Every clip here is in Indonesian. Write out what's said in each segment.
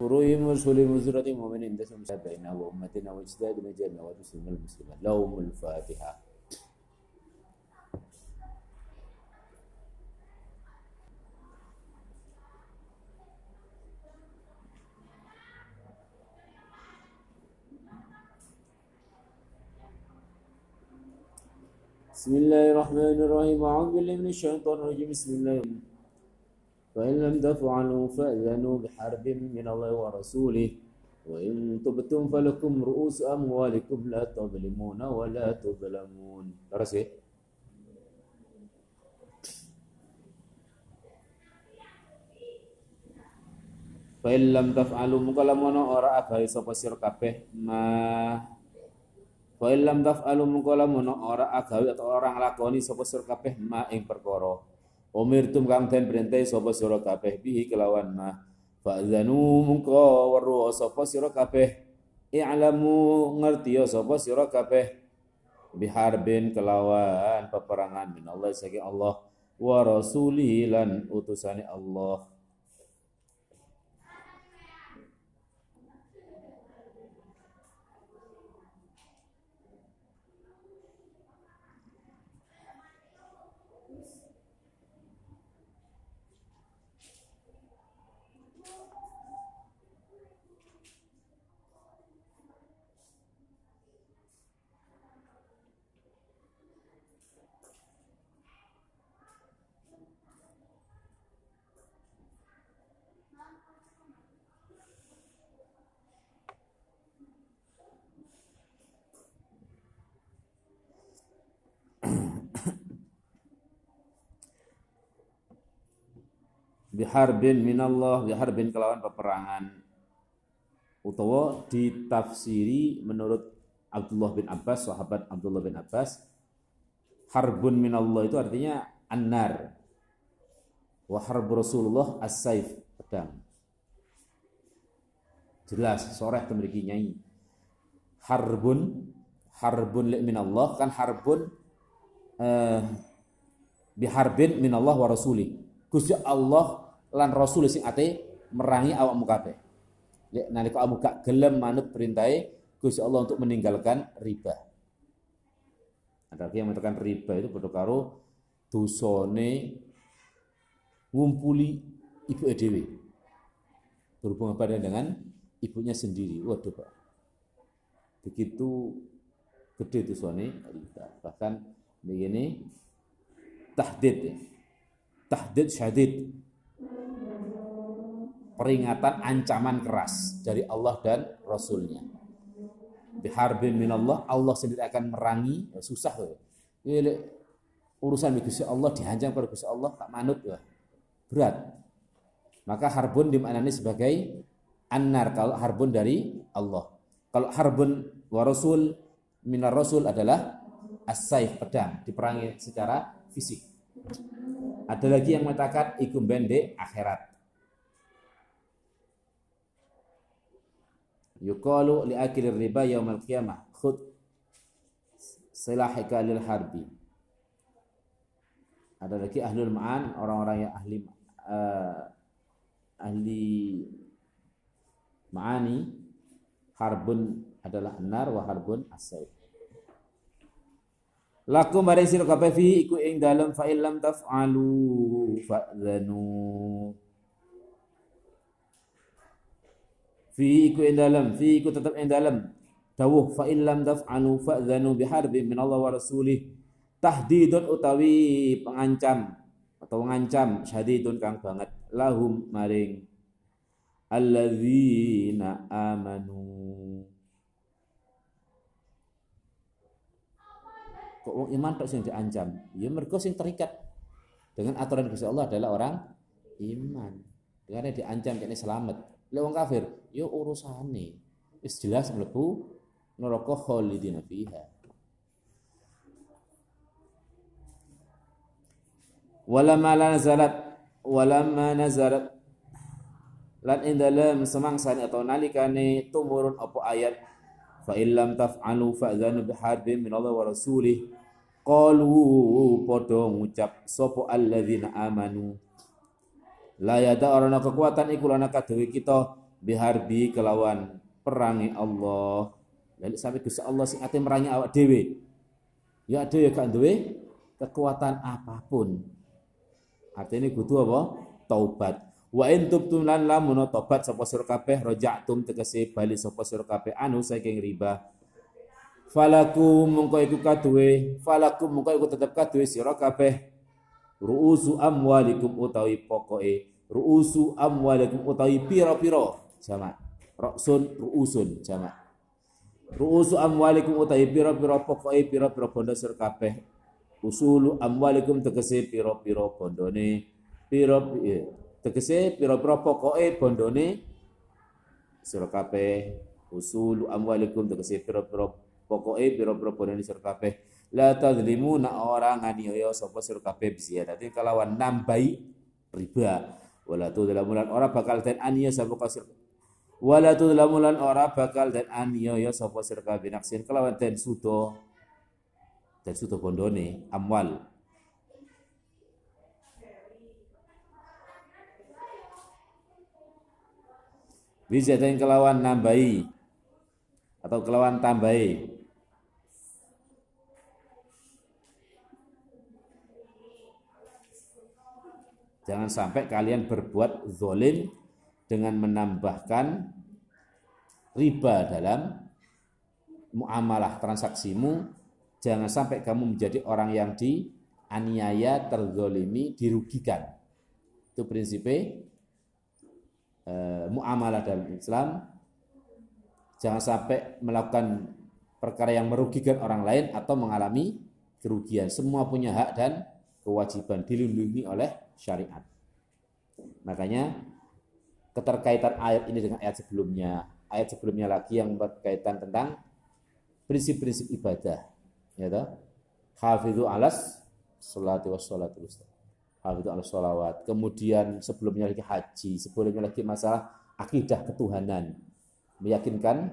فروهم ورسولهم وزرة مؤمنين دسم بيننا وأمتنا واجتهادنا جميع وتسلم المسلمين لهم الفاتحة بسم الله الرحمن الرحيم. أعوذ بالله من الشيطان الرجيم. بسم الله. فإن لم تفعلوا فأذنوا بحرب من الله ورسوله وإن تبتم فلكم رؤوس أموالكم لا تظلمون ولا تظلمون terus ya Fa lam taf'alu mungkala mono ora agawe sapa sira kabeh ma Fa lam taf'alu mungkala mono ora agawe atau orang lakoni sapa sira kabeh ma ing perkara Umirtum kang den perintah sapa sira kabeh? Bihi kelawan ma Fa'zanu mungko weru sapa sira kabeh? I'lamu ngerti sapa sira kabeh? Biharbin kelawan peperangan min Allah saking Allah. Wa rasulihi lan utusane Allah biharbin minallah biharbin kelawan peperangan. Utawa ditafsiri menurut Abdullah bin Abbas sahabat Abdullah bin Abbas harbun minallah itu artinya annar. Wa harb Rasulullah as-saif pedang. Jelas sore memiliki nyai. Harbun harbun minallah kan harbun eh, biharbin minallah wa rasulih Gusti Allah lan rasul sing ate merangi awakmu kabeh. Lek nalika awakmu gak gelem manut perintahe Gusti Allah untuk meninggalkan riba. Ada yang mengatakan riba itu padha karo dosane ngumpuli ibu edw berhubungan pada dengan ibunya sendiri. Waduh Pak. Begitu gede dosane riba. Bahkan begini tahdid ya. Tahdid syadid peringatan ancaman keras dari Allah dan Rasulnya. Biharbin minallah, Allah sendiri akan merangi, ya, susah ya. Urusan Gusti Allah dihancam pada Gusti Allah tak manut ya. Berat. Maka harbun dimaknani sebagai annar kalau harbun dari Allah. Kalau harbun wa rasul minar rasul adalah as-saif pedang diperangi secara fisik. Ada lagi yang mengatakan ikum bende akhirat. yuqalu li akil riba yaumal qiyamah. Khud. Silahika lil harbi. Ada lagi ahlul ma'an orang-orang yang ahli uh, ahli ma'ani. Harbun adalah nar wa harbun asaib lakum maring sira kabeh fi iku ing dalem fa illam taf'alu fa'zanu fi iku ing dalam fi iku tetap ing dalam dawuh fa illam taf'alu fa'zanu biharbin min Allah wa rasulih. Tahdidun utawi pengancam atau mengancam syadidun kang banget. Lahum maring alladzina amanu kok wong iman tok sing diancam ya mergo sing terikat dengan aturan Gusti Allah adalah orang iman karena diancam kene selamat Lek wong kafir, yo urusane. Wis jelas mlebu neraka khalidina fiha. Walamma nazalat walamma nazalat lan ing dalem semangsane atau nalikane tumurun apa ayat fa illam taf'alu fa'zanu biharbin min Allah wa rasulih. Qalu padha ngucap sapa alladzina amanu? La yada orana kekuatan iku lana kadewe kita biharbi kelawan perangi Allah. Lalu sampai Gusti Allah sing ate merangi awak dhewe. Ya ada ya gak duwe kekuatan apa pun. Artinya kudu apa? Taubat wa in tubtum lan lamun tobat sapa sira kabeh raja'tum tegese bali sapa sira kabeh anu saking riba. Falakum mungko iku kaduwe falakum mungko iku tetep kaduwe sira kabeh. Ru'usu amwalikum utawi pokoke ru'usu amwalikum utawi pira-pira jamak. Roksun ru'usun jamak. Ru'usu amwalikum utawi pira-pira pokoke pira-pira bondo sira kabeh usulu amwalikum tegese pira-pira bondone. Pira tegese pira-pira pokoke bondone sira kabeh usulu amwalikum tegese pira-pira pokoke pira-pira bondone sira kabeh. La tadzlimuna ora nganiaya sapa sira kabeh dadi kalawan nambahi riba. Wala tudlamulan ora bakal den aniya sapa kasir wala tudlamulan ora bakal den aniaya sapa sira kabeh. Naksin kalawan den sudo den sudo bondone amwal Dengan kelawan nambahi atau kelawan tambahi. Jangan sampai kalian berbuat zolim dengan menambahkan riba dalam muamalah transaksimu. Jangan sampai kamu menjadi orang yang dianiaya, terzolimi, dirugikan. Itu prinsipnya uh, muamalah dalam Islam jangan sampai melakukan perkara yang merugikan orang lain atau mengalami kerugian. Semua punya hak dan kewajiban dilindungi oleh syariat. Makanya keterkaitan ayat ini dengan ayat sebelumnya, ayat sebelumnya lagi yang berkaitan tentang prinsip-prinsip ibadah, ya toh. Hafidhu alas salati wassalatu hafidhu ala sholawat. Kemudian sebelumnya lagi haji, sebelumnya lagi masalah akidah ketuhanan. Meyakinkan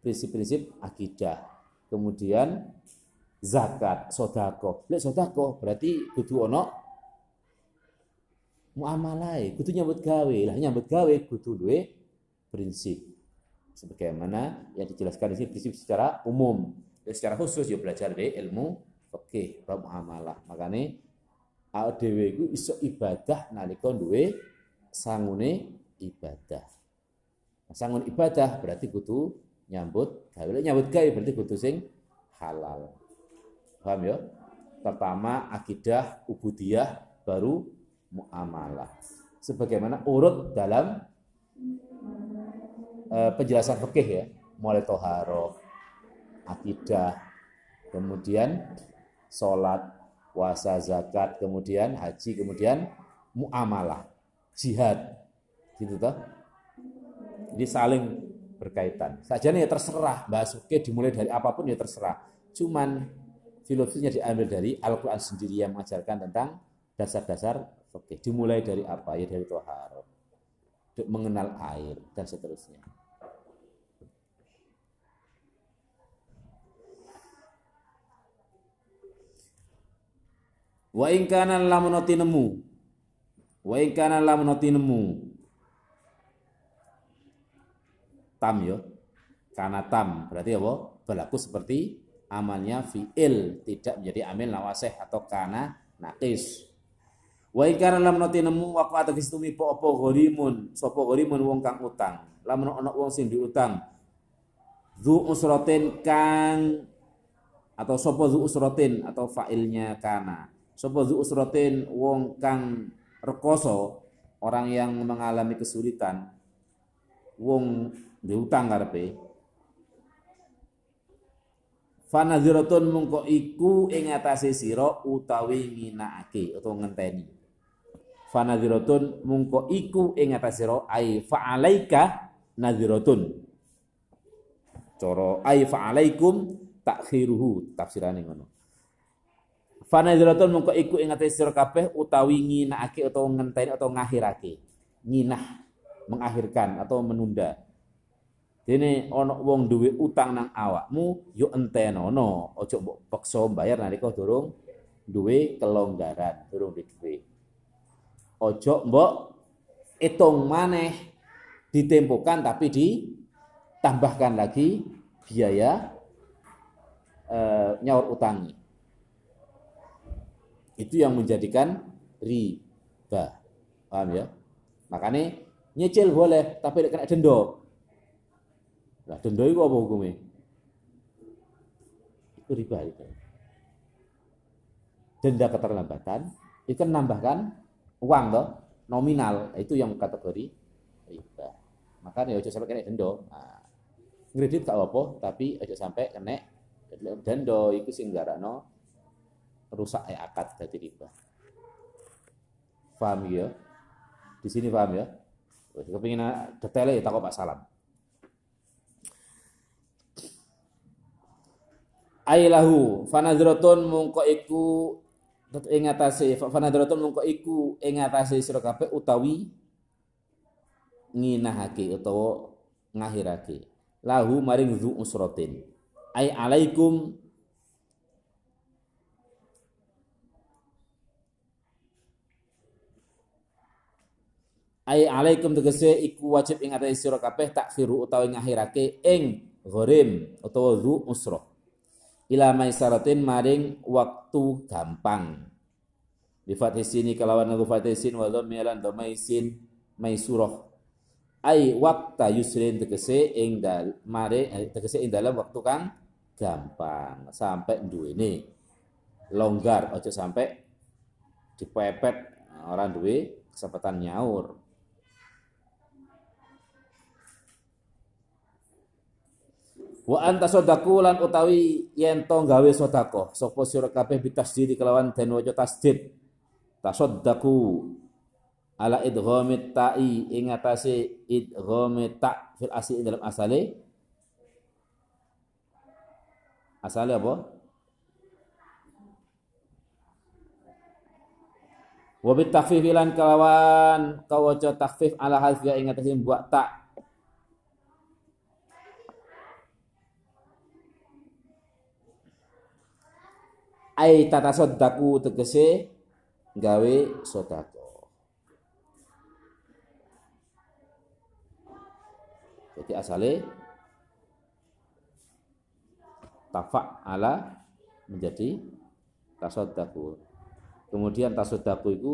prinsip-prinsip akidah. Kemudian zakat, sodako. Lek sodako berarti kudu ono muamalai, kudu nyambut gawe. Lah nyambut gawe kudu duwe prinsip. Sebagaimana yang dijelaskan di sini prinsip secara umum. Dan secara khusus ya belajar dari ilmu fikih, muamalah. Makanya awake dhewe iku iso ibadah nalika duwe sangune ibadah. Nah, sangun ibadah berarti kudu nyambut gawe. Nyambut gawe berarti kudu sing halal. Paham ya? Pertama akidah ubudiyah baru muamalah. Sebagaimana urut dalam uh, penjelasan fikih ya, mulai toharoh, akidah, kemudian sholat, puasa, zakat, kemudian haji, kemudian muamalah, jihad. Gitu toh. Jadi saling berkaitan. Saja ya terserah oke dimulai dari apa pun ya terserah. Cuman filosofinya diambil dari Al-Qur'an sendiri yang mengajarkan tentang dasar-dasar oke Dimulai dari apa? Ya dari tohar. Mengenal air dan seterusnya. Wa in kana lamun nemu. Wa in kana lamun nemu. Tam yo. Karena tam berarti apa? Berlaku seperti amalnya fi'il tidak menjadi amil nawaseh atau kana nakis. Wa in kana lamun nemu wa qata kistumi po apa ghorimun sapa ghorimun wong kang utang. Lamun ana wong sing diutang zu usratin kang atau sapa zu usratin atau fa'ilnya kana Sapa usratin wong kang rekoso, orang yang mengalami kesulitan, wong diutang karepe. Fanaziratun mungko iku ing atase sira utawi nginakake utawa ngenteni. Fanaziratun mungko iku ing atase sira ai fa'alaika naziratun. Cara ai fa'alaikum takhiruhu tafsirane ngono. Fanadhiratun mungko iku ing ate sira kabeh utawi nginakake atau ngenteni atau ngakhirake. Nginah, mengakhirkan atau menunda. Dene ana wong duwe utang nang awakmu, yo entenono, aja mbok paksa bayar nalika durung duwe kelonggaran, durung duwe. Aja mbok itung maneh ditempukan tapi ditambahkan lagi biaya e, nyaur utangnya. Itu yang menjadikan riba. Paham ya? Makanya nyicil boleh tapi kena denda. Lah denda itu apa hukumnya? Itu riba itu. Denda keterlambatan itu kan nambahkan uang toh, nominal itu yang kategori riba. Makanya ojo sampai kena denda. Nah, kredit gak apa tapi ojo sampai kena denda itu sing garakno rusak ya akad dari riba. Paham ya? Di sini paham ya? Kepingin detailnya ya takut Pak Salam. Ailahu fanadratun mungko iku ing atase fanadratun mungko iku ing atase sira kabeh utawi nginahake utawa ngahirake lahu maring zu usratin ai alaikum ai alaikum tegese iku wajib ing atase sira kabeh takfiru utawi ngahirake ing gharim utawa zu usrah ila maisaratin maring waktu gampang. Bi sini kalawan nggo fathisin wa dhammi lan dhamaisin maisurah. Ai wakta yusrin tegese ing dal mare eh, tegese ing dalam waktu kang gampang. Sampai duwene. Longgar aja sampai dipepet orang duwe kesempatan nyaur Wa anta sodaku lan utawi yen to gawe sodako sapa sira kabeh bitasdid kelawan den waca tasdid. Tasaddaku ala idghamit ta'i ing atase idghamit ta fil asli dalam asale. Asale apa? Wa bit takhfif lan kelawan kawaca takhfif ala hadza ing atase buat tak ai tata sodaku tegese gawe sodako. Jadi asale tafak ala menjadi tasodaku. Kemudian tasodaku itu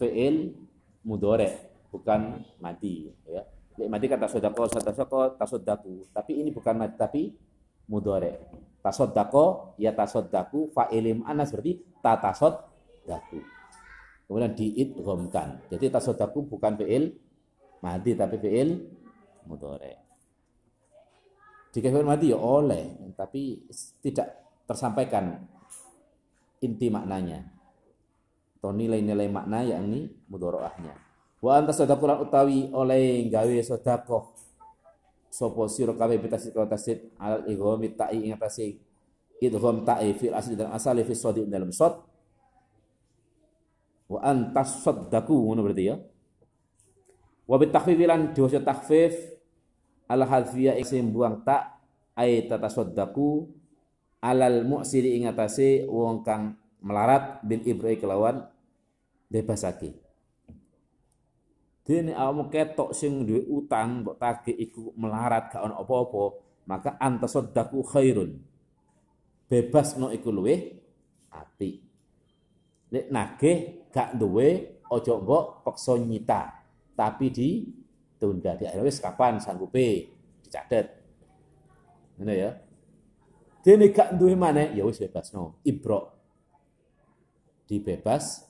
fi'il mudore bukan mati ya. Mati kata sodako, sodako, tasodaku. Tapi ini bukan mati, tapi mudore tasoddaqo ya tasoddaku fa'ilim anas berarti tatasoddaku kemudian diidghamkan. Jadi tasoddaku bukan fi'il mati tapi fi'il mudhari. Jika fi'il mati ya oleh tapi tidak tersampaikan inti maknanya. Atau nilai-nilai makna yakni mudharaahnya wa anta sadaqulan utawi oleh gawe sedekah sapa sira kabeh bitasi kau tasid al ighomi ta'i ing atase ta'i fil asli dan asali fi sadi dalam sad wa antas saddaku ngono berarti ya. Wa bit takhfifilan diwasa takhfif. Al hadfiyah ing buang tak ay tatasaddaku alal mu'siri ing atase wong kang melarat bil ibrai kelawan bebasake Dene awakmu ketok sing duwe utang mbok tagih iku melarat gak ono apa-apa, maka antasaddaqu khairun. Bebas no iku luweh apik. Lek nagih gak duwe ojo mbok peksa nyita, tapi di tunda di wis kapan sanggupe dicatet. Ngono ya. Dene gak duwe maneh ya wis bebas no. Ibro dibebas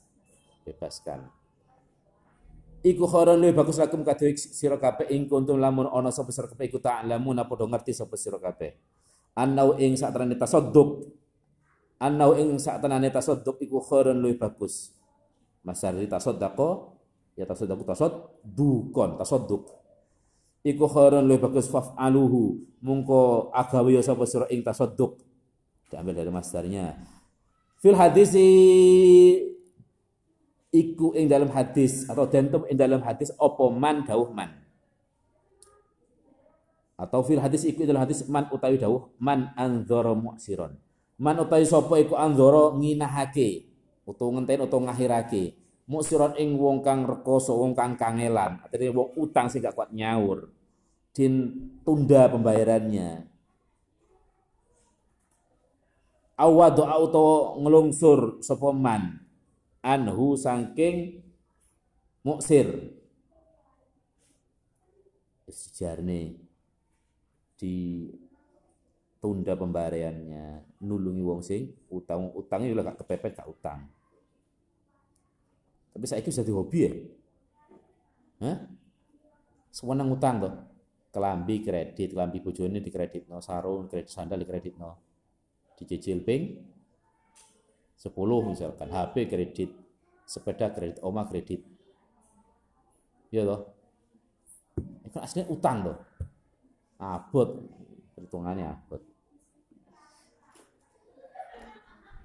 bebaskan iku khairun luwih bagus lakum kadhe sira kabeh ing kuntum lamun ana sapa sira kabeh iku ta'lamun padha ngerti sapa sira kabeh. Annau ing satrane tasadduk annau ing satrane tasadduk iku khairun luwih bagus. Masari tasaddaqo ya tasaddaqu tasaddukon tasadduk iku khairun luwih bagus fa'aluhu. Mungko agawe ya sapa ing tasadduk diambil dari masdarnya. Fil hadisi iku ing dalam hadis atau dentum ing dalam hadis opo man dawuh man atau fil hadis iku dalam hadis man utawi dawuh man anzara mu'siron man utawi sapa iku anzara nginahake utawa ngenten utawa ngahirake Muksiron ing wong kang rekoso, wong kang kangelan. Artinya wong utang sing gak kuat nyaur. Din tunda pembayarannya. Awadu auto ngelungsur sapa man anhu saking muksir. Sejarne di tunda pembayarannya nulungi wong sing utang utangnya juga gak kepepet gak utang tapi saya itu jadi hobi ya. Hah? Sewenang utang tuh. Kelambi kredit, kelambi bojone di kredit no, sarung kredit sandal di kredit no. Dicicil ping 10 misalkan, HP kredit, sepeda kredit, oma kredit. Iya toh. Itu aslinya utang tuh. Abot, perhitungannya abot.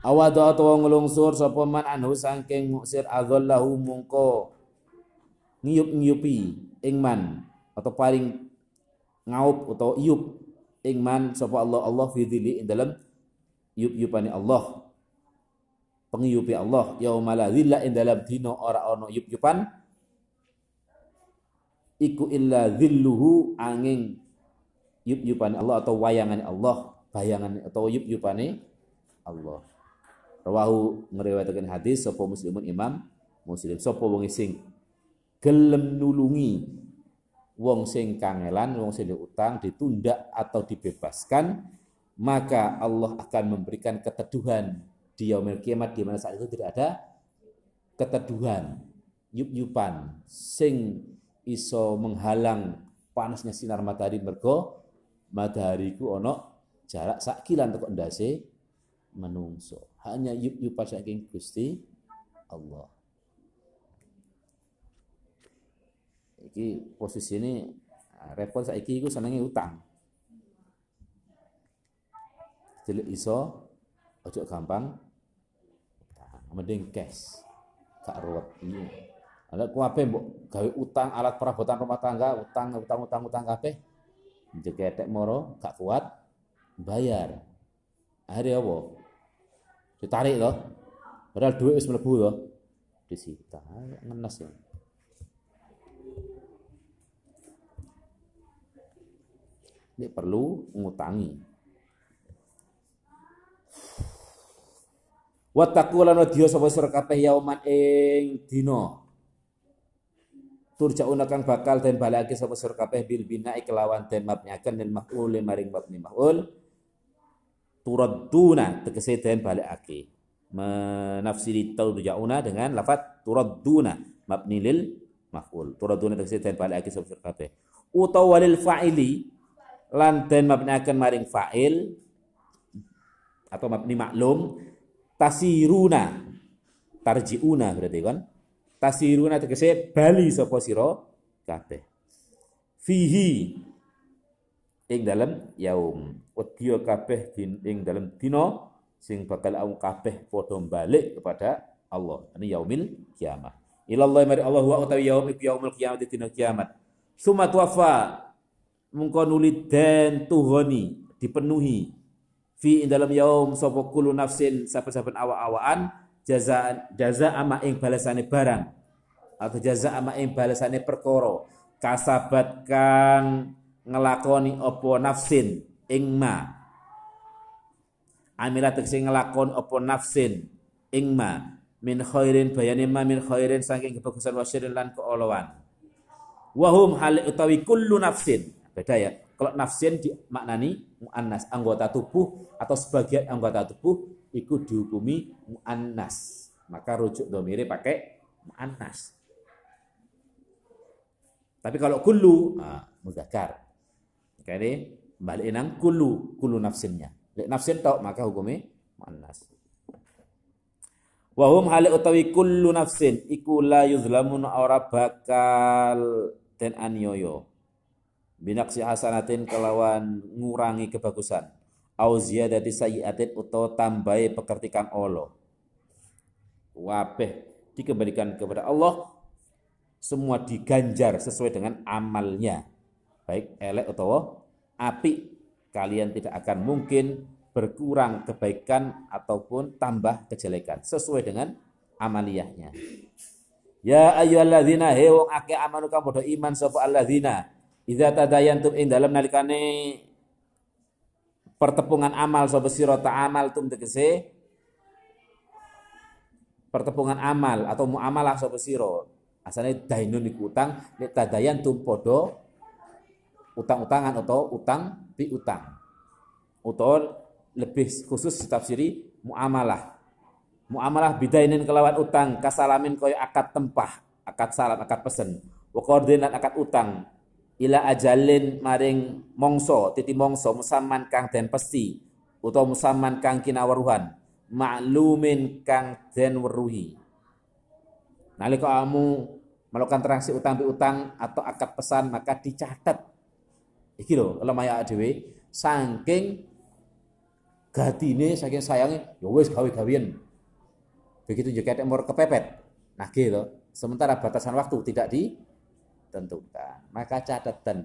awadu atau ngelungsur sapa man anhu saking muksir adzallahu mungko ngiyup-ngiyupi ing man atau paling ngaup atau iup ing man Allah Allah fi dhili ing dalam yup-yupane Allah pengiyupi Allah. Yaumala dhilla ing dalam dina ora ana yup-yupan iku illa dhilluhu angin yup-yupane Allah atau wayangane Allah bayangan atau yup-yupane Allah. Rawahu ngriwayataken hadis sapa muslimun imam muslim. Sapa wong sing gelem nulungi wong sing kangelan wong sing utang ditunda atau dibebaskan maka Allah akan memberikan keteduhan di yaumil kiamat di mana saat itu tidak ada keteduhan yup-yupan sing iso menghalang panasnya sinar matahari mergo matahari ku ono jarak sak kilan teko ndase menungso hanya yup yup saking Gusti Allah. Iki posisi ini ah, repot saiki iku senenge utang. Jadi iso ojo gampang mending cash gak ruwet iya. Ada kuape mbok gawe utang alat perabotan rumah tangga, utang utang utang utang kabeh. Jegetek moro gak kuat bayar. Akhirnya apa? ditarik loh padahal duit wis mlebu loh disita ngenes ya ini perlu ngutangi Wataku lan wedya sapa sira kabeh yauman ing dina. Turjauna kang bakal den balake sapa sira kabeh bil bina'i kelawan den mabnyaken den maf'ul maring mabni maf'ul. Turadduna tegese den balikake menafsiri turjauna dengan lafat turadduna mabni lil maf'ul. Turadduna tegese den balikake sapa kabeh. Utawa fa'ili lan den mabniaken maring fa'il atau mabni maklum tasiruna. Tarjiuna berarti kan? Tasiruna tegese bali sapa sira? Kabeh. Fihi. Ing dalam yaum. Wedya kabeh ing dalam dina sing bakal au kabeh padha balik kepada Allah. Ini yaumil kiamat ilallah mari Allah wa utawi yaum iku yaumul kiamat dina kiamat. Summa tuwafa mungko nuli den tuhoni dipenuhi fi dalam yaum sapa kullu nafsin saben-saben awa-awaan jaza jaza ama ing balasane barang. Atau jaza ama ing balasane perkara. Kasabat kang ngelakoni opo nafsin ing ma. Amila tegese ngelakon opo nafsin ing ma. Min khairin bayane ma min khairin saking kebagusan wasyirin lan keolowan wahum hal utawi kullu nafsin. Beda ya kalau nafsin dimaknani muannas anggota tubuh atau sebagian anggota tubuh ikut dihukumi muannas. Maka rujuk domire pakai muannas. Tapi kalau kullu nah, mudzakkar. Kare balik nang kulu kulu nafsinnya lek nafsin tok maka hukumnya muannas. Wahum hale utawi kullu nafsin iku la yuzlamun ora bakal ten anyoyo. Binaksi hasanatin kelawan ngurangi kebagusan. Au ziyadati sayyiatin utawa tambahi pekerti kang Allah. Wabeh dikembalikan kepada Allah. Semua diganjar sesuai dengan amalnya. Baik elek atau api. Kalian tidak akan mungkin berkurang kebaikan ataupun tambah kejelekan sesuai dengan amaliyahnya. Ya ayyuhalladzina he wong amanu padha iman sapa alladzina idza tadayantum ing dalem nalikane pertepungan amal sapa sira amal tum tegese pertepungan amal atau muamalah sapa sira. Asane dainun iku utang nek tadayantum padha utang-utangan atau utang bi utang lebih khusus ditafsiri muamalah. Muamalah bidainin kelawan utang kasalamin koyo akad tempah akad salam akad pesen. Wa akad utang ila ajalin maring mongso titi mongso musaman kang den pesti utawa musaman kang kinaweruhan maklumin kang den weruhi nalika kamu melakukan transaksi utang utang atau akad pesan maka dicatat iki lho lemaya dhewe saking gatine saking sayangnya ya wis gawe-gawean Begitu juga ada kepepet. Nah gitu. Sementara batasan waktu tidak ditentukan. Maka catatan.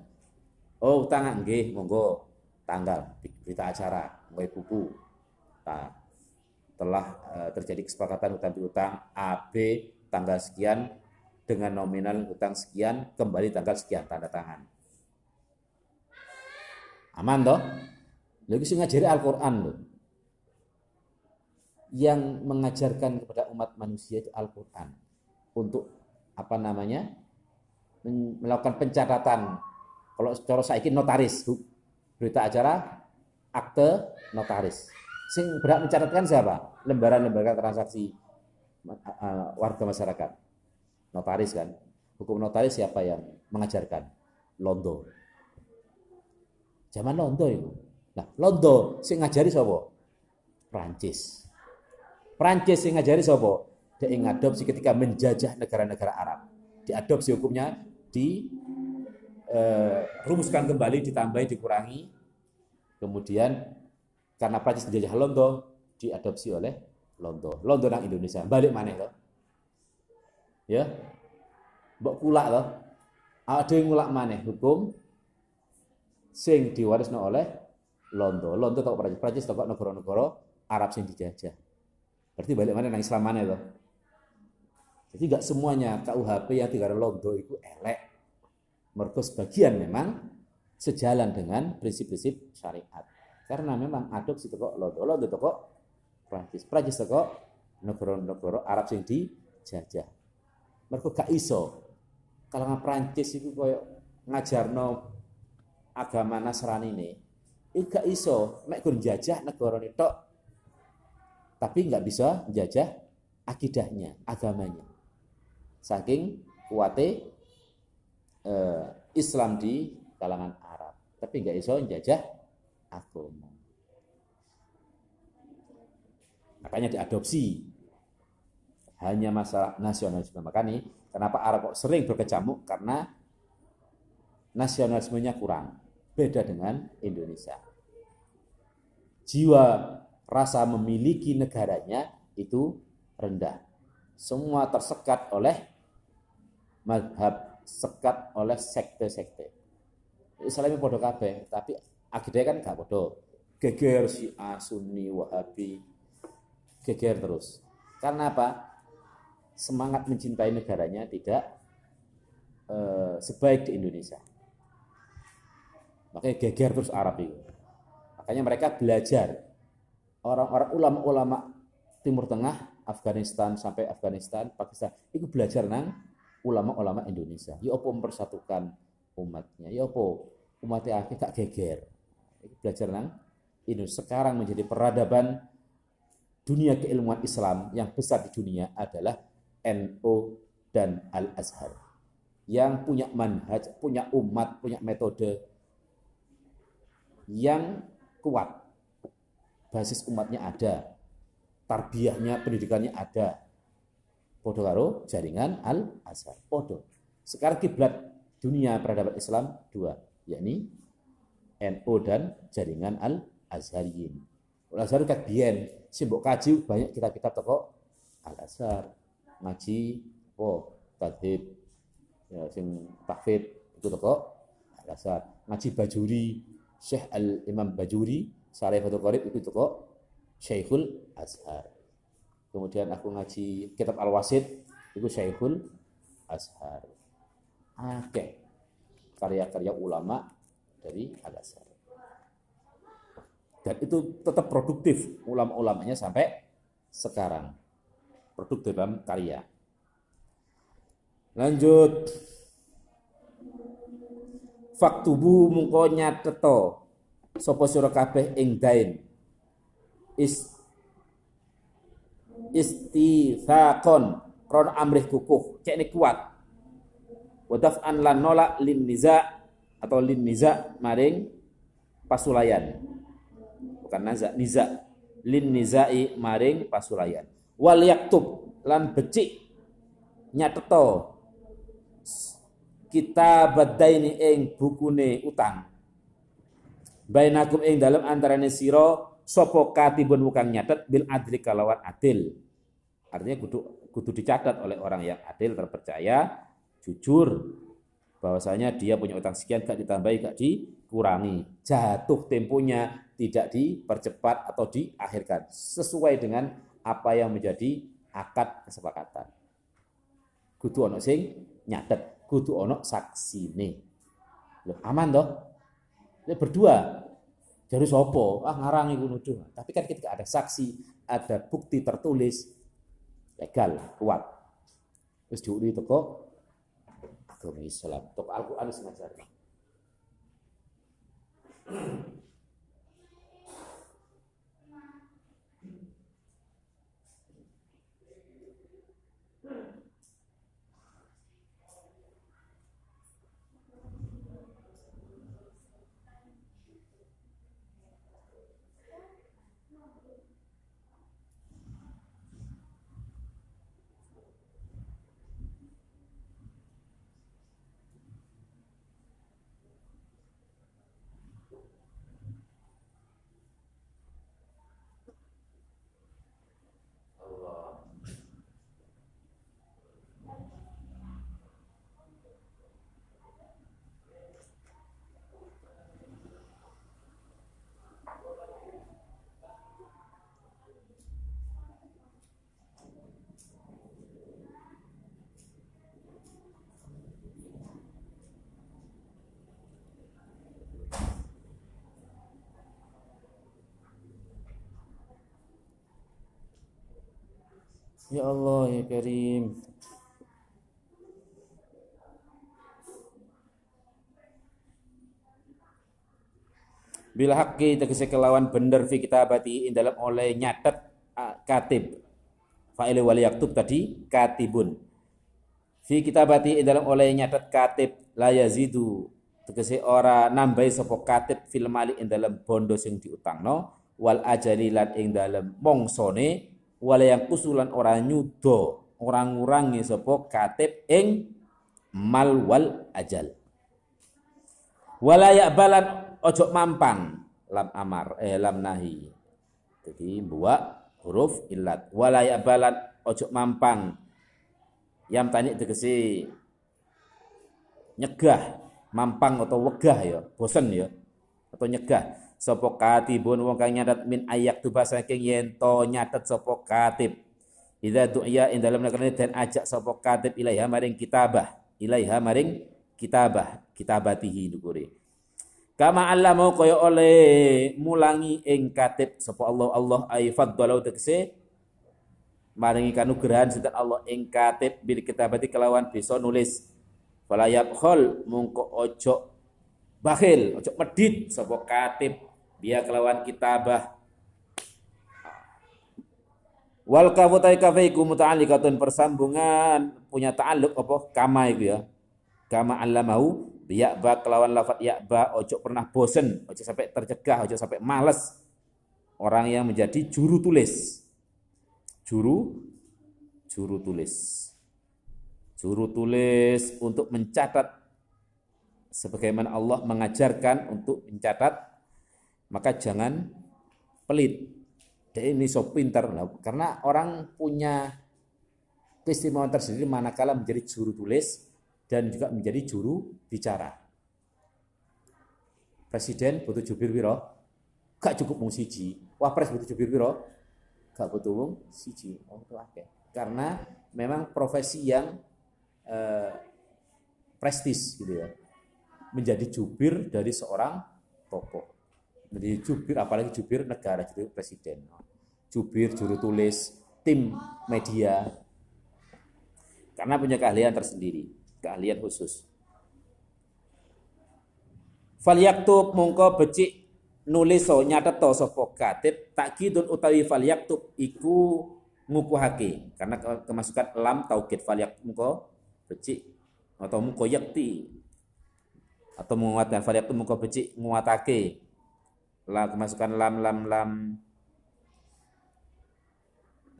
Oh tangan nggih monggo tanggal berita acara mulai buku. Nah, telah uh, terjadi kesepakatan utang piutang AB tanggal sekian dengan nominal utang sekian kembali tanggal sekian tanda tangan. Aman toh? Lagi sih ngajari Al-Qur'an loh yang mengajarkan kepada umat manusia itu Al-Quran untuk apa namanya melakukan pencatatan. Kalau saya notaris berita acara akte notaris. Sing berhak mencatatkan siapa? Lembaran-lembaran transaksi warga masyarakat. Notaris kan? Hukum notaris siapa yang mengajarkan? Londo. Zaman Londo itu nah Londo sing ngajari siapa Prancis. Prancis yang ngajari sapa? Dia ngadopsi ketika menjajah negara-negara Arab. Diadopsi hukumnya di eh, rumuskan kembali, ditambahi, dikurangi. Kemudian karena Prancis menjajah Londo, diadopsi oleh Londo. Londo nang Indonesia. Balik mana itu? Ya. Mbok kulak loh. Ada yang ngulak mana hukum sing diwarisno oleh Londo. Londo tau Prancis, Prancis tau negara-negara Arab sing dijajah. Berarti balik mana nang Islam mana itu? Jadi nggak semuanya KUHP yang tiga londo itu elek. Mereka sebagian memang sejalan dengan prinsip-prinsip syariat. Karena memang adopsi toko londo, londo toko Prancis, Prancis toko negara-negara Arab yang dijajah. Mereka gak iso. Kalau Prancis itu koyo ngajarno agama Nasrani ini, itu gak iso. Mek jajah negara tok tapi nggak bisa menjajah akidahnya, agamanya. Saking kuatnya eh, Islam di kalangan Arab, tapi nggak bisa menjajah agama. Makanya diadopsi. Hanya masalah nasionalisme. Makanya kenapa Arab kok sering berkecamuk? Karena nasionalismenya kurang. Beda dengan Indonesia. Jiwa rasa memiliki negaranya itu rendah. Semua tersekat oleh madhab, sekat oleh sekte-sekte. Islam podo kabeh, tapi akidah kan gak podo. Geger si Sunni, Wahabi, geger terus. Karena apa? Semangat mencintai negaranya tidak eh, sebaik di Indonesia. Makanya geger terus Arab itu. Makanya mereka belajar orang-orang ulama-ulama Timur Tengah, Afghanistan sampai Afghanistan, Pakistan, itu belajar nang ulama-ulama Indonesia. Ya apa mempersatukan umatnya, ya apa umatnya akhir tak geger. Itu belajar nang Indonesia sekarang menjadi peradaban dunia keilmuan Islam yang besar di dunia adalah NO dan Al-Azhar. Yang punya manhaj, punya umat, punya metode yang kuat basis umatnya ada, tarbiyahnya, pendidikannya ada. Podo karo jaringan Al Azhar. Podo. Sekarang kiblat dunia peradaban Islam dua, yakni NU dan jaringan Al Azhariyin. Al Azhar kat biyen simbok kaji banyak kitab-kitab toko Al Azhar ngaji oh tadhib ya sing tahfidz itu toko Al Azhar ngaji Bajuri Syekh Al Imam Bajuri Sarifatul Qarib itu toko Syekhul Azhar. Kemudian aku ngaji kitab Al-Wasid itu Syekhul Azhar. Oke. Karya-karya ulama dari Al Azhar. Dan itu tetap produktif ulama-ulamanya sampai sekarang. Produktif dalam karya. Lanjut. Faktubu mungko nyateto sapa sira kabeh ing dain. Is istithaqon krono amrih kukuh. Cek ini kuat. Wadaf an lan nolak lin niza atau lin niza maring pasulayan. Bukan naza niza. Lin nizai maring pasulayan. Wal yaktub lan becik nyateto. Kita badaini ing bukune utang. Bainakum ing dalam antarane siro sopo katibun bukan nyatet bil adli kalawan adil artinya kudu kudu dicatat oleh orang yang adil, terpercaya, jujur, bahwasanya dia punya utang sekian gak ditambahi, gak dikurangi. Jatuh temponya tidak dipercepat atau diakhirkan sesuai dengan apa yang menjadi akad kesepakatan. Kudu ono sing nyatet, kudu ono saksine. Loh, aman toh? Berdua. Jadi sopo, ah ngarang iku nuduh. Tapi kan ketika ada saksi, ada bukti tertulis, legal, kuat. Terus diuri toko agama Islam, toko Al-Qur'an sing Ya Allah ya Karim. Bila haqqi tegese kelawan bener fi kitabati ing dalam oleh nyatet katib. Fa'il wali yaktub tadi katibun. Fi kitabati ing dalam oleh nyatet katib la yazidu tegese ora nambahi sapa katib fil mali ing dalam bondo sing diutangno wal ajali lan ing dalam mongsone wala yang kusulan orang nyudo orang ngurangi sapa katib ing mal wal ajal. Wala balan ojo mampang lam amar eh lam nahi. Jadi buat huruf illat wala balan ojo mampang. Yang tanya tegesi nyegah mampang atau wegah ya bosen ya atau nyegah sapa katibun wong kang nyatet min ayak tuba saking yen to nyatet sapa katib. Idza du'ya ing dalem nekane den ajak sapa katib ilaiha maring kitabah. Ilaiha maring kitabah. Kitabatihi dukure kama Allah mau kaya oleh mulangi ing katib sapa Allah. Allah ay faddalu tekse maringi kanugrahan sinten Allah ing katib bil kitabati kelawan bisa nulis. Fala yabkhul mungko ojo bakhil ojo medit sapa katib dia kelawan kitabah. Wal kafu tai kafaiku muta'alliqatun persambungan punya ta'alluq apa? Kama itu ya. Kama allamahu ya ba kelawan lafat ba ojo pernah bosen ojo sampai tercegah ojo sampai males. Orang yang menjadi juru tulis. Juru juru tulis. Juru tulis untuk mencatat sebagaimana Allah mengajarkan untuk mencatat maka jangan pelit. Dia ini so pintar karena orang punya keistimewaan tersendiri manakala menjadi juru tulis dan juga menjadi juru bicara. Presiden butuh jubir wiro, gak cukup mung siji. Wapres butuh jubir wiro, gak butuh mung siji. Oh, itu. Karena memang profesi yang eh, prestis gitu ya. Menjadi jubir dari seorang tokoh. Menjadi jubir apalagi jubir negara jadi presiden. Jubir, juru tulis, tim media. Karena punya keahlian tersendiri, keahlian khusus. Falyaktub mungko becik nuliso nyateto sapa katib takkidun utawi falyaktub iku ngukuhake karena kemasukan lam taukid falyak mungko becik atau mungko yakti atau menguatkan falyaktub mungko becik nguatake lah kemasukan lam lam lam.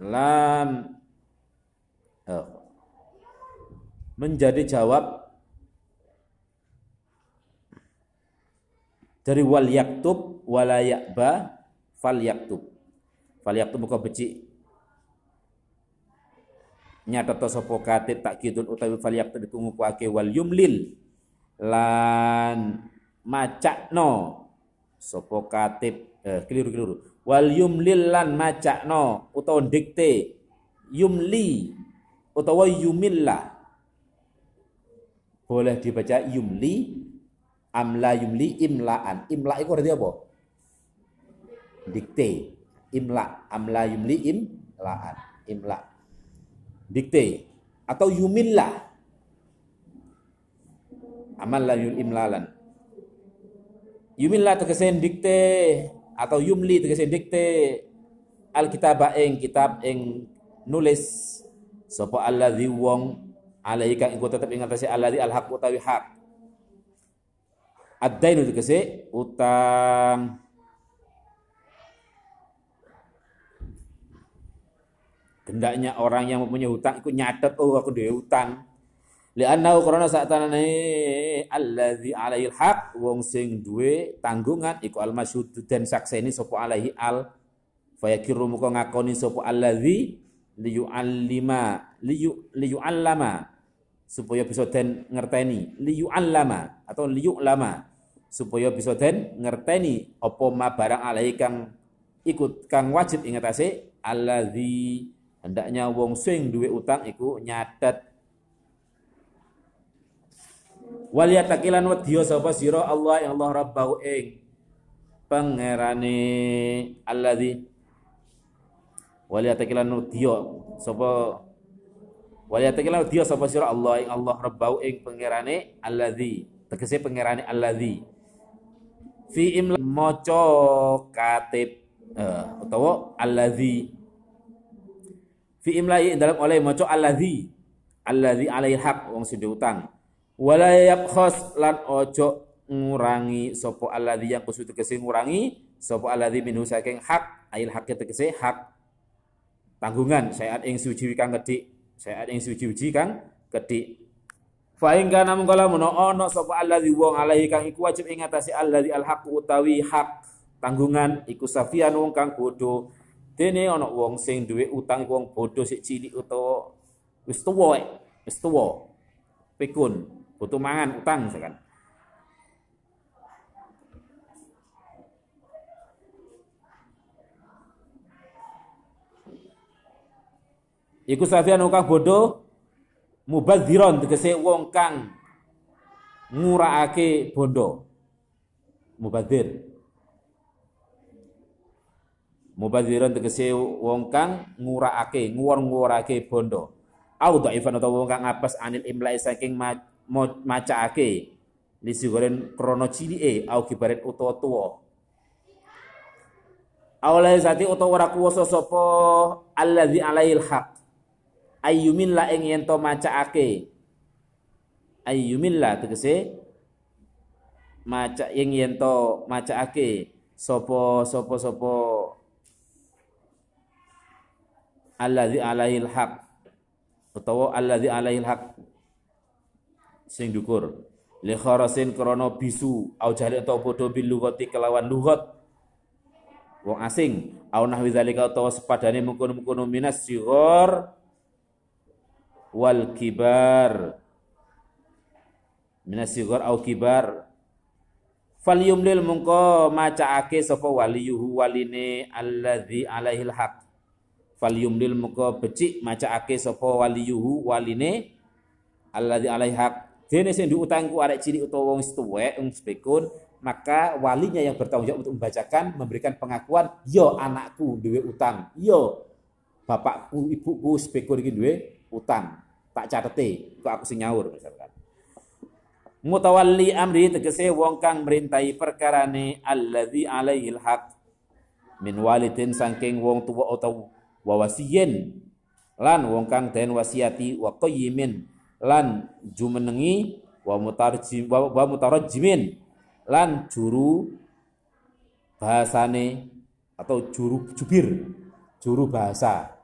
Lam. Oh. menjadi jawab dari wal yaktub wala yakba fal yaktub. Fal yaktub muka beci. Nyata to sapa katib tak kidun utawi fal yaktub iku ngukuake wal yumlil. Lan macakno sapa katib? Eh keliru-keliru. Wal yumlil lan macakno utawa dikte yumli utawa yumilla. Boleh dibaca yumli amla yumli imlaan. Imla itu artinya apa? Dikte imla amla yumli imlaan. Imla. Dikte atau yumilla. Amal la imlalan yumilla tegese dikte atau yumli tegese dikte. Alkitab ing kitab ing nulis sapa alladzi wong alaika ing tetep ing atase alladzi alhaq utawi hak Ad-dainu tegese utang. Hendaknya orang yang mempunyai hutang ikut nyatet oh aku duwe utang li'annahu karena tanane allazi alaihil haq wong sing duwe tanggungan iku al masyhud den sakseni sapa alaihi al fayakiru muka ngakoni sapa allazi liyu'allima liyu liyu'allama supaya bisa den ngerteni liyu'allama atau liyu'lama supaya bisa den ngerteni apa ma barang alai kang ikut kang wajib ingatase allazi hendaknya wong sing duwe utang iku nyatet wal yatakilan wedya sapa sira Allah yang Allah rabbahu ing pangerane allazi wal yatakilan wedya sapa wal yatakilan wedya sapa sira Allah yang Allah rabbahu ing pangerane allazi tegese pangerane allazi fi imla maca katib uh, utawa allazi fi imlai dalam oleh maca allazi allazi alaihi haq wong sing utang wala yabkhas lan ojo ngurangi sapa allazi yang kudu tegese ngurangi sapa allazi minhu saking hak ail hak tegese hak tanggungan saat ing suci kang gedhi saat ing suci kang gedhi Fa in kana mungkala mono ana sapa allazi wong alaihi kang iku wajib ing atase allazi alhaq utawi hak tanggungan iku safian wong kang bodho. Dene ana wong sing duwe utang wong bodho sik cilik utawa wis tuwa wis tuwa. Pikun, butuh mangan utang sekan. Iku safian kang bodho mubadziron tegese wong kang nguraake bondo mubadzir. Mubadziron tegese wong kang nguraake nguwur-nguwurake bondo au dhaifan utawa wong kang apes anil imla'i saking macaake li krono cilike au kibaret utawa tuwa Awalai zati utawa ora kuwasa sapa allazi alail haq. Ayyumilla ing yen to macaake ayyumilla tegese maca ing yen to macaake sapa sapa sapa allazi alaihil haq. Utawa allazi alaihil haq sing dukur li kharasin krana bisu au jahil atau padha bil lughati kelawan lughat. Wong asing au nahwi zalika utawa sepadane mungkon-mungkon minas sighar wal kibar. Minas sigar au kibar. Fal yumlil mungko macaake sapa waliyuhu waline alladzi alaihil haq. Fal yumlil mungko becik macaake sapa waliyuhu waline alladzi alaihi haq dene sing diutangku arek cilik utawa wong tuwek wong spekun maka walinya yang bertanggung jawab untuk membacakan memberikan pengakuan yo anakku duwe utang. Yo bapakku ibuku spekun iki duwe utang. Tak catete kok aku sing nyaur misalkan. Mutawalli amri tegese wong kang merintahi perkarane alladzi alaihi haq min walidin saking wong tuwa utawa wawasiyen lan wong kang den wasiati wa qayyimin lan jumenengi wa mutarjim wa, mutarajjimin. Lan juru bahasane atau juru jubir juru bahasa.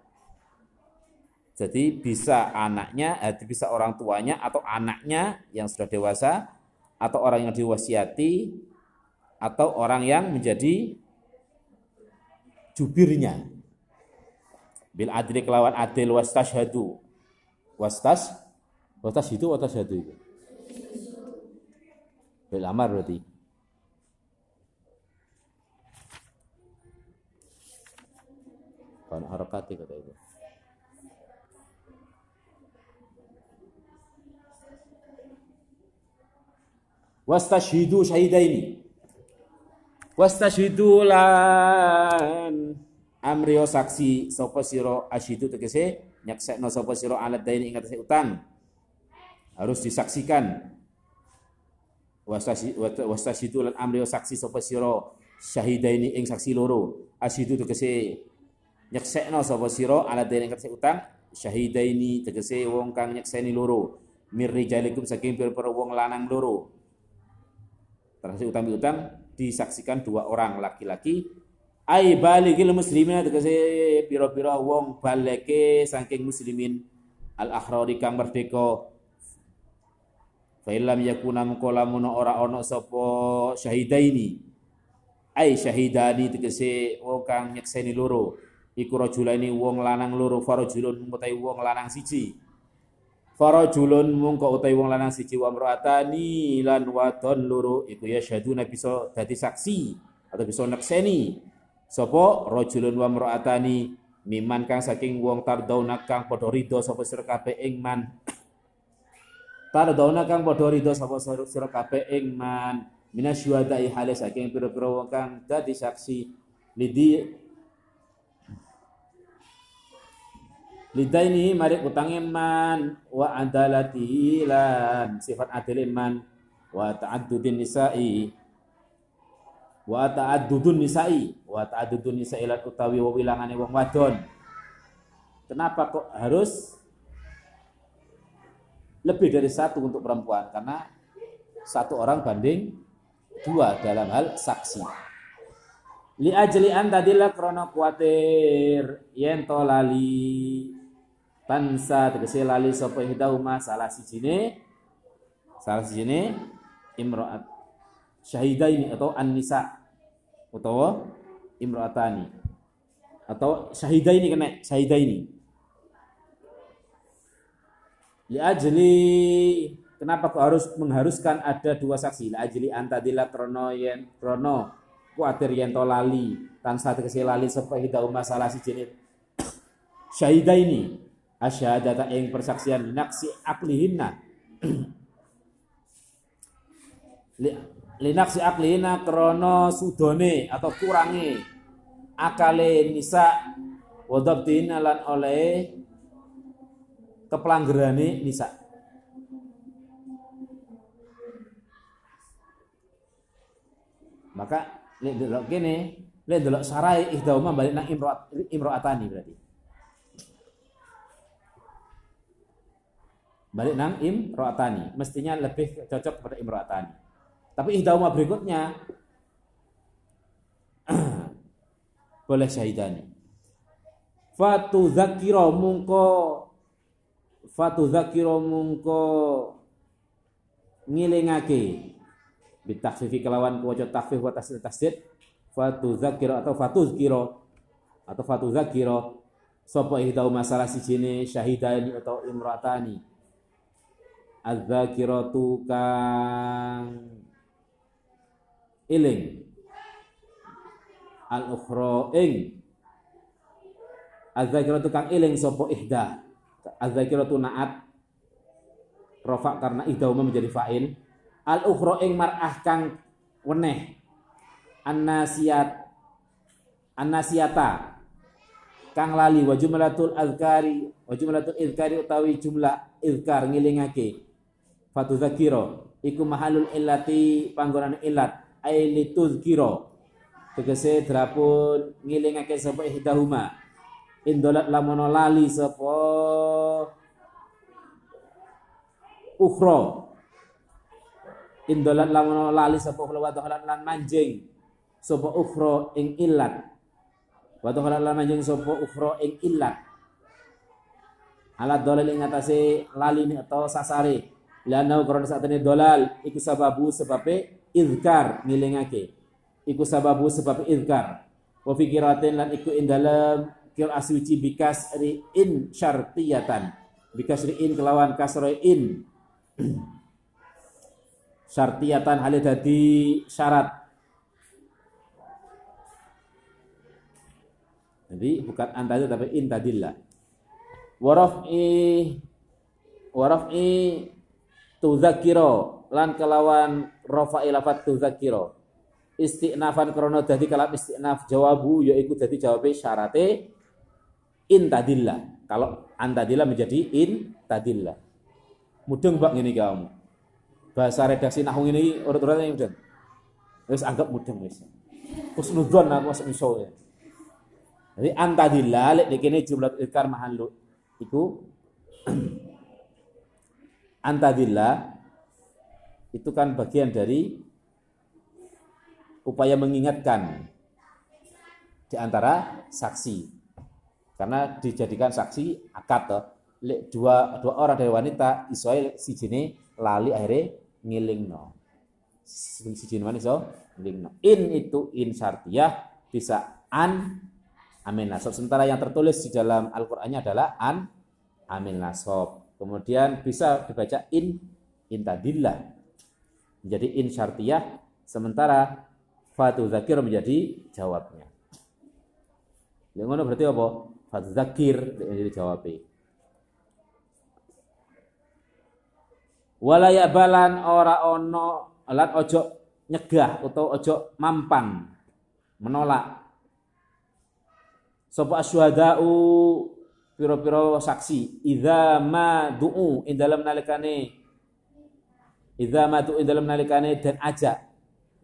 Jadi bisa anaknya eh, bisa orang tuanya atau anaknya yang sudah dewasa atau orang yang diwasiati atau orang yang menjadi jubirnya. Bil adli kelawan adil wastashhadu. Wastas Watas itu watas itu itu. Bil amar berarti. Kan harakati kata itu. Wastashhidu syahidaini. Wastashhidu lan amriyo saksi sapa sira asyidu tegese nyaksekno sapa sira alat daini ing utang harus disaksikan. Wastasidu lan amri saksi sapa sira? Syahidaini ing saksi loro. Asidu tegese nyeksekno sapa sira? Ala dene ing utang. Syahidaini tegese wong kang nyekseni loro. Mirrijalikum saking pira wong lanang loro. Termasuk utang-utang disaksikan dua orang laki-laki. Ai baligil muslimin tegese pira-pira wong baleke saking muslimin. Al ahrari kang merdeka Fa'ilam yakuna mengkola muna ora ono sopo syahidaini. Ai syahidani tegese wong kang nyekseni loro. Iku rajulaini wong lanang loro farajulun utai wong lanang siji. Farajulun mungko utai wong lanang siji wa mraatani lan wadon loro iku ya syahaduna bisa dadi saksi atau bisa nekseni. Sopo rajulun wa mraatani miman kang saking wong tardauna kang padha ridho sapa sira kabeh man Tardona kang padha ridho sapa sira kabeh ing man. Minasyuhada'i hale saking pira-pira wong kang dadi saksi. Lidi lidaini mari utange man. Wa adalati lan sifat adil man. Wa ta'addudin nisa'i. Wa ta'addudun nisa'i. Wa ta'addudun nisa'i lan utawi wilangane wong wadon. Kenapa kok harus lebih dari satu untuk perempuan karena satu orang banding dua dalam hal saksi. Li ajli antadilah krono kuatir yen to lali. Tansa tegese lali sapa hidahuma salah sijine salah sijine imraat syahidaini atau an-nisa utawa imraatani atau syahidaini kena syahidaini Li ajli kenapa kok harus mengharuskan ada dua saksi? Li ajli antadila krono yen krono kuatir yen to lali tan satu kesi lali sapa hida masalah si jenit syahida ini asyhadata ing persaksian naksi aklihinna li, linaksi aklihina krono sudone atau kurangi akale nisa wadabtina lan oleh kepelanggerane nisa. Maka lek delok kene, lek delok sarai ihdauma balik nang imro'at imro'atani berarti. Balik nang imro'atani, mestinya lebih cocok pada imro'atani. Tapi ihdauma berikutnya boleh syahidani. Fatu zakiro mungko fatu zakiro mungko ngilingake. Bitakfifi kelawan kuwaca takfif wa tasdid tasdid. Fatu zakiro atau fatu zakiro atau fatu zakiro sapa ihdau masalah sijine syahidani atau imratani. Az-zakiratu kang iling. Al-ukhra ing. Az-zakiratu kang iling sapa ihda Az-zakiratu na'at. Rofa karena ihdahuma menjadi fa'il. Al ukhra ing mar'ah kang weneh. Annasiat annasiata kang lali. Wa jumlatul azkari wa jumlatul izkari utawi jumlah izkar ngilingake. Zakiro iku mahalul illati panggonan illat. Ai lituzkira tegese drapun ngilingake sapa ihdahuma indolat lamono lali sapa? Ukhra. Indolat lamono lali sapa? Ukhra. Wa lan manjing sapa? Ukhra ing illat wa lan manjing sapa? Ukhra ing illat alat dolal ing atase lali atau sasare. Lana karena saat ini dolal iku sababu sebabe izkar ngilingake iku sababu sebab izkar. Wa fikiratin lan iku ing dalam kir aswici bikas ri in syartiyatan. Bikas ri in kelawan kasro in. Syartiyatan hale dadi syarat. Jadi bukan antadil tapi in tadillah. Warafi warafi tuzakiro lan kelawan rafa ilafat tuzakiro istinafan krono dadi kalam istinaf jawabu yaiku dadi jawabe syarate in tadilla. Kalau antadilla menjadi in tadilla. Mudeng Pak ngene kamu. Bahasa redaksi nahwu ini urut-urutan mudeng. Wis anggap mudeng wis. Husnudzon aku wis iso ya. Jadi antadilla lek dikene jumlah ikar mahallu iku antadilla itu kan bagian dari upaya mengingatkan di antara saksi. Karena dijadikan saksi akad toh. Dua, dua orang dari wanita isoy si jini lali akhirnya ngilingno. Si jini mana iso ngilingno. In itu in syartiyah bisa an amin nasob. Sementara yang tertulis di dalam Al-Qur'annya adalah an amin nasob. Kemudian bisa dibaca in intadillah. Menjadi in syartiyah sementara Fatu zakir menjadi jawabnya. Yang berarti apa? Fatu zakir menjadi jawabnya. Walaya balan ora ono alat ojo nyegah atau ojo mampang menolak. Sopo asyhadau piro-piro saksi idza ma du'u ing dalam nalikane idza ma du'u ing dalam nalikane dan ajak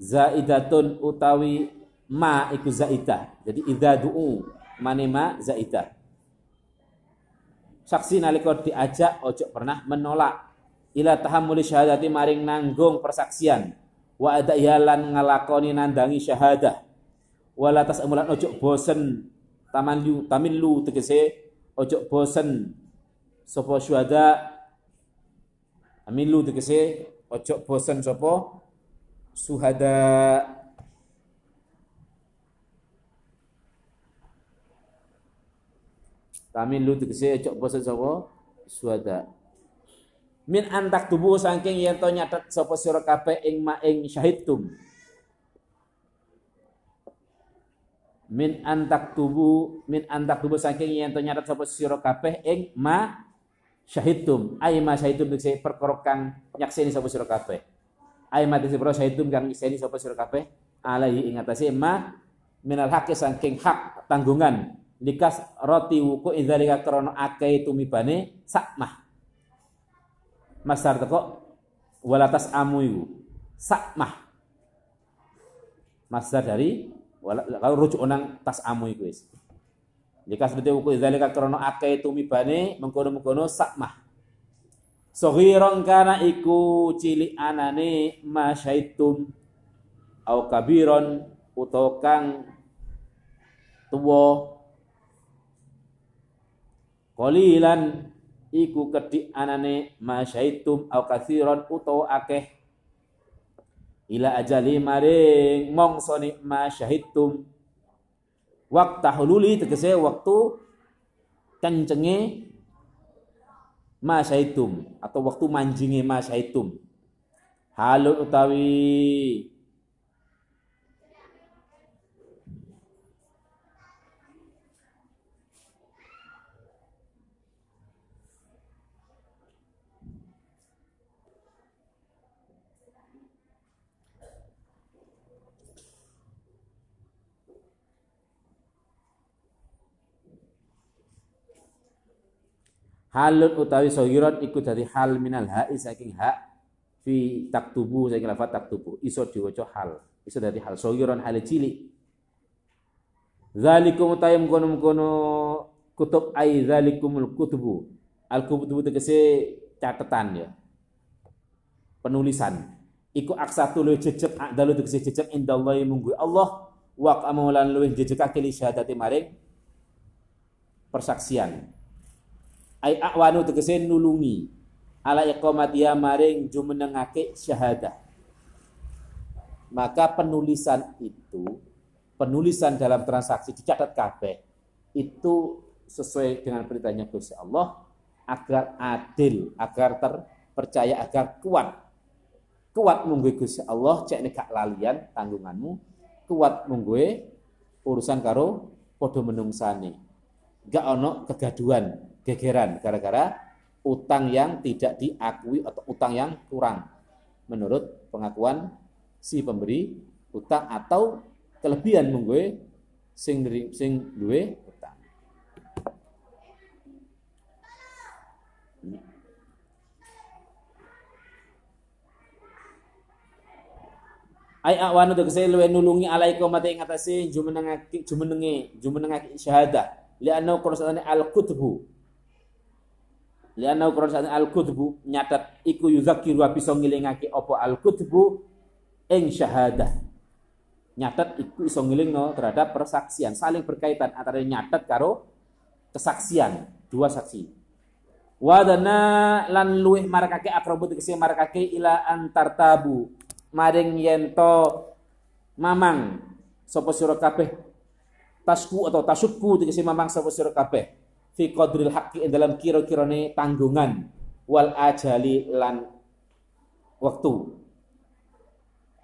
zaidatun utawi ma iku zaidah. Jadi idza du'u manema zaidah. Saksi nalika diajak ojo pernah menolak. Ila tahammuli syahadati maring nanggung persaksian. Wa ada yalan ngalakoni nandangi syahadah. Wala tasamulan ojo bosen tamanlu tamillu tegese ojo bosen sapa syuhada amilu tegese ojo bosen sapa suhada Kami lu tegese cok basa sapa? Suhada. Min antak tubuh saking yen to nyatet sapa sira kabeh ing ma ing syahidtum. Min antak tubuh min antak tubuh saking yen to nyatet sapa sira kabeh ing ma syahidtum. Ai ma syahidtum tegese perkara kang nyakseni sapa sira kabeh. Ay mati sira syaitum kang iseni sapa sira kabeh. Alaihi ing atase ma minal haqqi saking hak tanggungan likas roti wuku idzalika krana akeh tumibane sakmah. Masar teko walatas amu iku sakmah. Masar dari kalau rujuk onang tas amu iku wis. Likas roti wuku idzalika krana akeh tumibane mengkono-mengkono sakmah. Sohiron kana iku cili anane masyaitum. Au kabiron utawa kang tuwa qalilan iku kedik anane masyaitum au kathiron utawa akeh. Ila ajali maring mongsoni masyaitum. Waktu hululi tegese waktu kencenge masyaitum atau waktu manjingi masyaitum. Halun utawi halun utawi sogiron iku dadi hal minal ha'i saking hak fi taktubu saking lafat taktubu. Iso diwaca hal iso dadi hal sogiron hal cilik. Zalikum utawi mkono-mkono kutub ai zalikumul kutubu al kutubu tegese catatan ya. Penulisan. Iku aksatu lu jejeg dalu tegese jejeg indallahi munggu Allah wa qamulan luwih jejegake li syahadati maring persaksian ai akwanu tegese nulungi. Ala iqamatiha maring jumenengake syahadah. Maka penulisan itu penulisan dalam transaksi dicatat kabeh itu sesuai dengan perintahnya Gusti Allah agar adil, agar terpercaya, agar kuat. Kuat munggu Gusti Allah cek nek lalian tanggunganmu. Kuat munggu urusan karo podo menungsane. Gak ono kegaduan gegeran gara-gara utang yang tidak diakui atau utang yang kurang. Menurut pengakuan si pemberi utang atau kelebihan munggu sing sing duwe ai awanu tegese luwe nulungi alaikum mate ing atase jumenengake jumenenge jumenengake syahadah. Li anna qur'an al kutubu li anna qur'an al kutubu nyatat iku yuzakiru bisa ngilingake apa al kutubu ing syahadah. Nyatat iku iso ngilingno terhadap persaksian. Saling berkaitan antara nyatat karo kesaksian. Dua saksi. Wadana lan luwih marakake akrabu tegese marakake ila antar tabu maring yento mamang. Sapa sira kabeh? Tasku atau tasukku tegese mamang sapa sira kabeh fi qadril haqqi dalam kira-kirane tanggungan wal ajali lan waktu.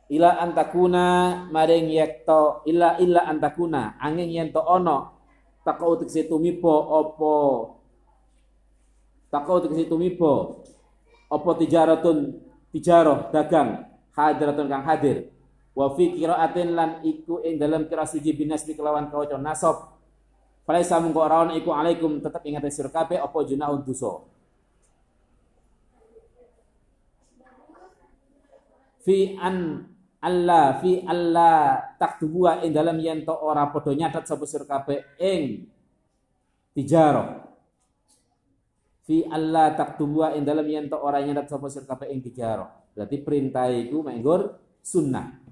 Ila antakuna maring yekto ila illa antakuna angin yento ono takau tegese tumibo opo takau tegese tumibo opo tijaratun tijaroh dagang hadiratun kang hadir. Wa fi qiraatin lan iku ing dalam kira siji binas kelawan kawaca nasab falaisa mungko ora iku alaikum tetep ingat sira kabeh apa junahun dosa? Fi an Allah fi Allah taktubuha ing dalam yen to ora padha nyatet sapa sira kabeh ing tijarah. Fi Allah taktubuha ing dalam yen to ora nyatet sapa sira kabeh ing tijarah. Berarti perintah itu menggur sunnah.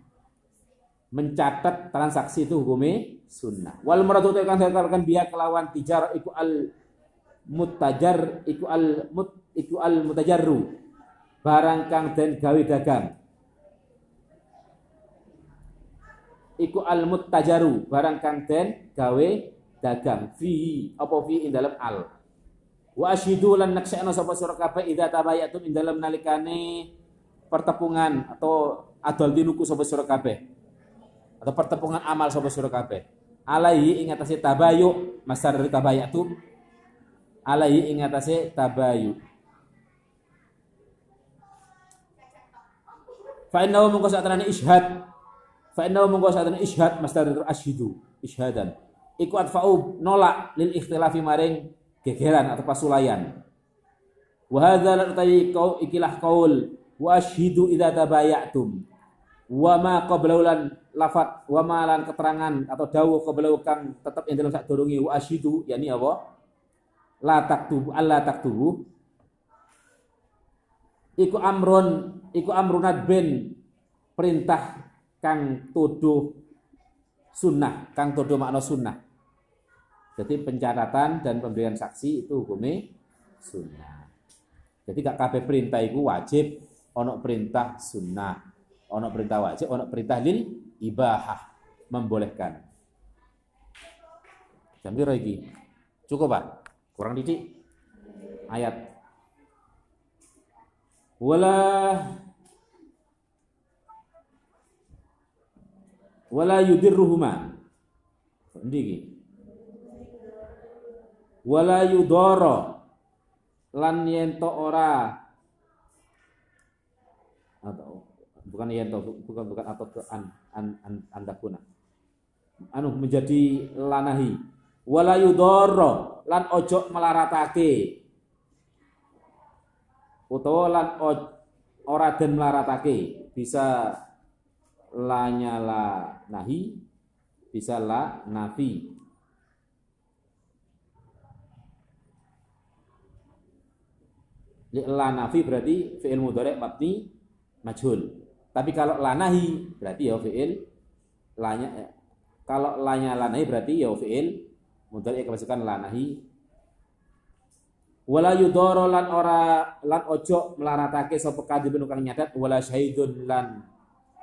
Mencatat transaksi itu hukumnya sunnah. Wal maratu tekan katakan biya kelawan tijar iku al mutajar iku al mut iku al mutajarru. Barang kang den gawe dagang. Iku al mutajaru barang kang den gawe dagang fihi apa fi ing dalam al wa ashidu lan naksana sapa sira kabeh idza tabayatum ing dalam nalikane pertepungan atau adol dinuku sapa sira kabeh atau pertepungan amal sapa sira kabeh. Alaihi ing atase tabayu masar dari tabayatu alaihi ing atase tabayu fa innahu mungko satrane ishad fa innahu mungko satrane ishad masdar dari ashidu ishadan iku adfa'u nolak lil ikhtilafi maring gegeran atau pasulayan wa hadza la kau ikilah qaul wa ashidu idza tabayatum wa ma qablau lan lafat wa ma lan keterangan atau dawuh qablau kang tetep ing dalam sadurunge wa ashidu yani apa? La taktubu alla taktubu. Iku amrun iku amrunat bin perintah kang tuduh sunnah kang tuduh makna sunnah. Jadi pencatatan dan pemberian saksi itu hukumnya sunnah. Jadi gak kabeh perintah itu wajib ono perintah sunnah, ono perintah wajib, ono perintah lil ibahah, membolehkan. Jam iki? Cukup, Pak? Kurang didik? Ayat wala wala yudirruhuma iki wala yudara lan yen ora atau bukan yanto bukan bukan atau ke an an, an andakuna anu menjadi lanahi. Wala yudoro lan ojo melaratake. Utawa lan ora den melaratake. Bisa la nyala nahi bisa la nafi la nafi berarti fi'il mudhari mabni majhul tapi kalau la nahi berarti ya fi'il lanya eh, kalau lanya la nahi berarti ya fi'il mudhari kemasukan la nahi wala yudoro lan ora lan ojo melaratake sapa kadhibun kang nyadat wala syahidun lan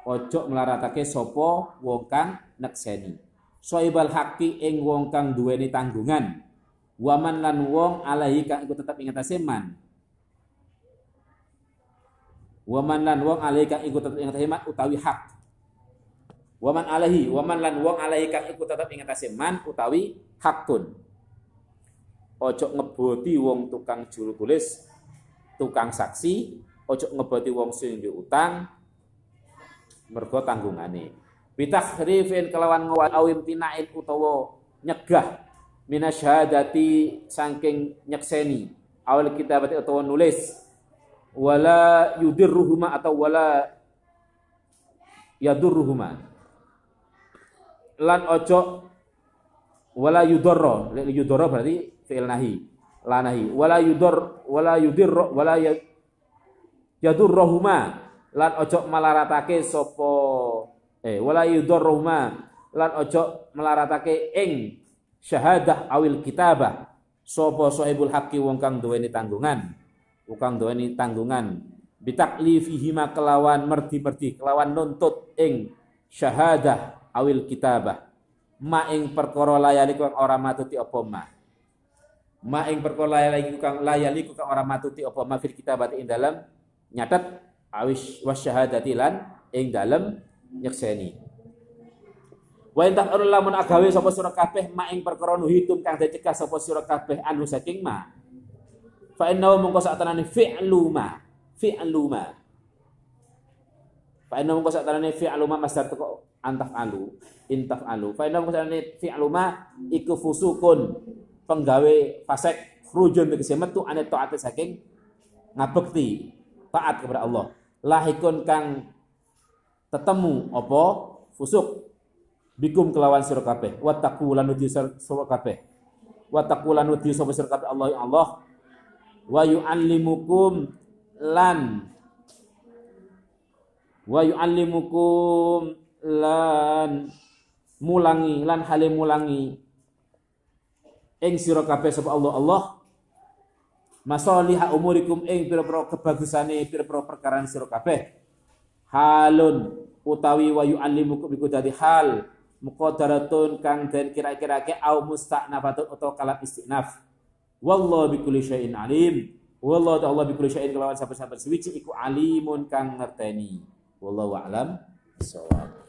ojo melaratake sapa wong kang nekseni. Soibal haqi ing wong kang duweni tanggungan. Waman lan wong alaihi kang iku tetep ing atase man waman lan wong alaihi kang iku tetep ing man utawi hak. Waman alaihi waman lan wong alaihi kang iku tetep ing man utawi hakun. Ojo ngeboti wong tukang juru tulis, tukang saksi, ojo ngeboti wong sing utang mergo tanggungane. Bitakhrifin kelawan ngawal awim tinain utawa nyegah minasyahadati saking nyekseni. Awal berarti utawa nulis wala yudirruhuma atau wala yadurruhuma. Lan ojo wala yudorro. Yudorro berarti fi'il nahi la nahi. Wala yudor wala yudir wala ya, yadurrohuma. Lan ojo malaratake sopo eh wala yudorrohuma. Lan ojo malaratake ing syahadah awil kitabah. Sopo sohibul haqi wong kang duweni tanggungan wong kang duweni tanggungan. Bitaklifihima kelawan merdi-merdi kelawan nuntut ing syahadah awil kitabah. Ma ing perkara layani kang ora matuti apa ma? Ma ing perkara layani kang layani kang ora matuti apa ma fil kitabati ing dalam nyatet awis wasyahadati lan ing dalam nyekseni. Wa in ta'arul lamun agawe sapa sira kabeh ma ing perkara nuhitum kang dicegah sapa sira anu saking ma. Fa innahu mungko satanane fi'lu ma, fi'lu ma. Fa innahu mungko satanane fi'lu ma masdar teko antaf alu, intaf alu. Fa innahu mungko satanane fi'lu ma iku fusukun. Penggawe fasek rujun tegese metu ane taat saking ngabekti taat kepada Allah. Lahikun kang tetemu apa? Fusuk. Bikum kelawan sira kabeh. Wattaqu lan wedi sira kabeh? Allah ya Allah wa yu'allimukum lan. Wa yu'allimukum lan. Mulangi lan hale mulangi. Ing sira kabeh sapa Allah Allah. Masaliha umurikum ing pira-pira kebagusane pira-pira perkara sira kabeh. Halun utawi wa yu'allimukum iku dadi hal. Muqaddaratun kang den kira-kira ke au musta'nafatun utawa kalam istinaf wallahu bikulli syai'in alim. Wallahu ta'ala bikulli syai'in kelawan sabar-sabar suwiji iku alimun kang ngerteni. Wallahu a'lam bissawab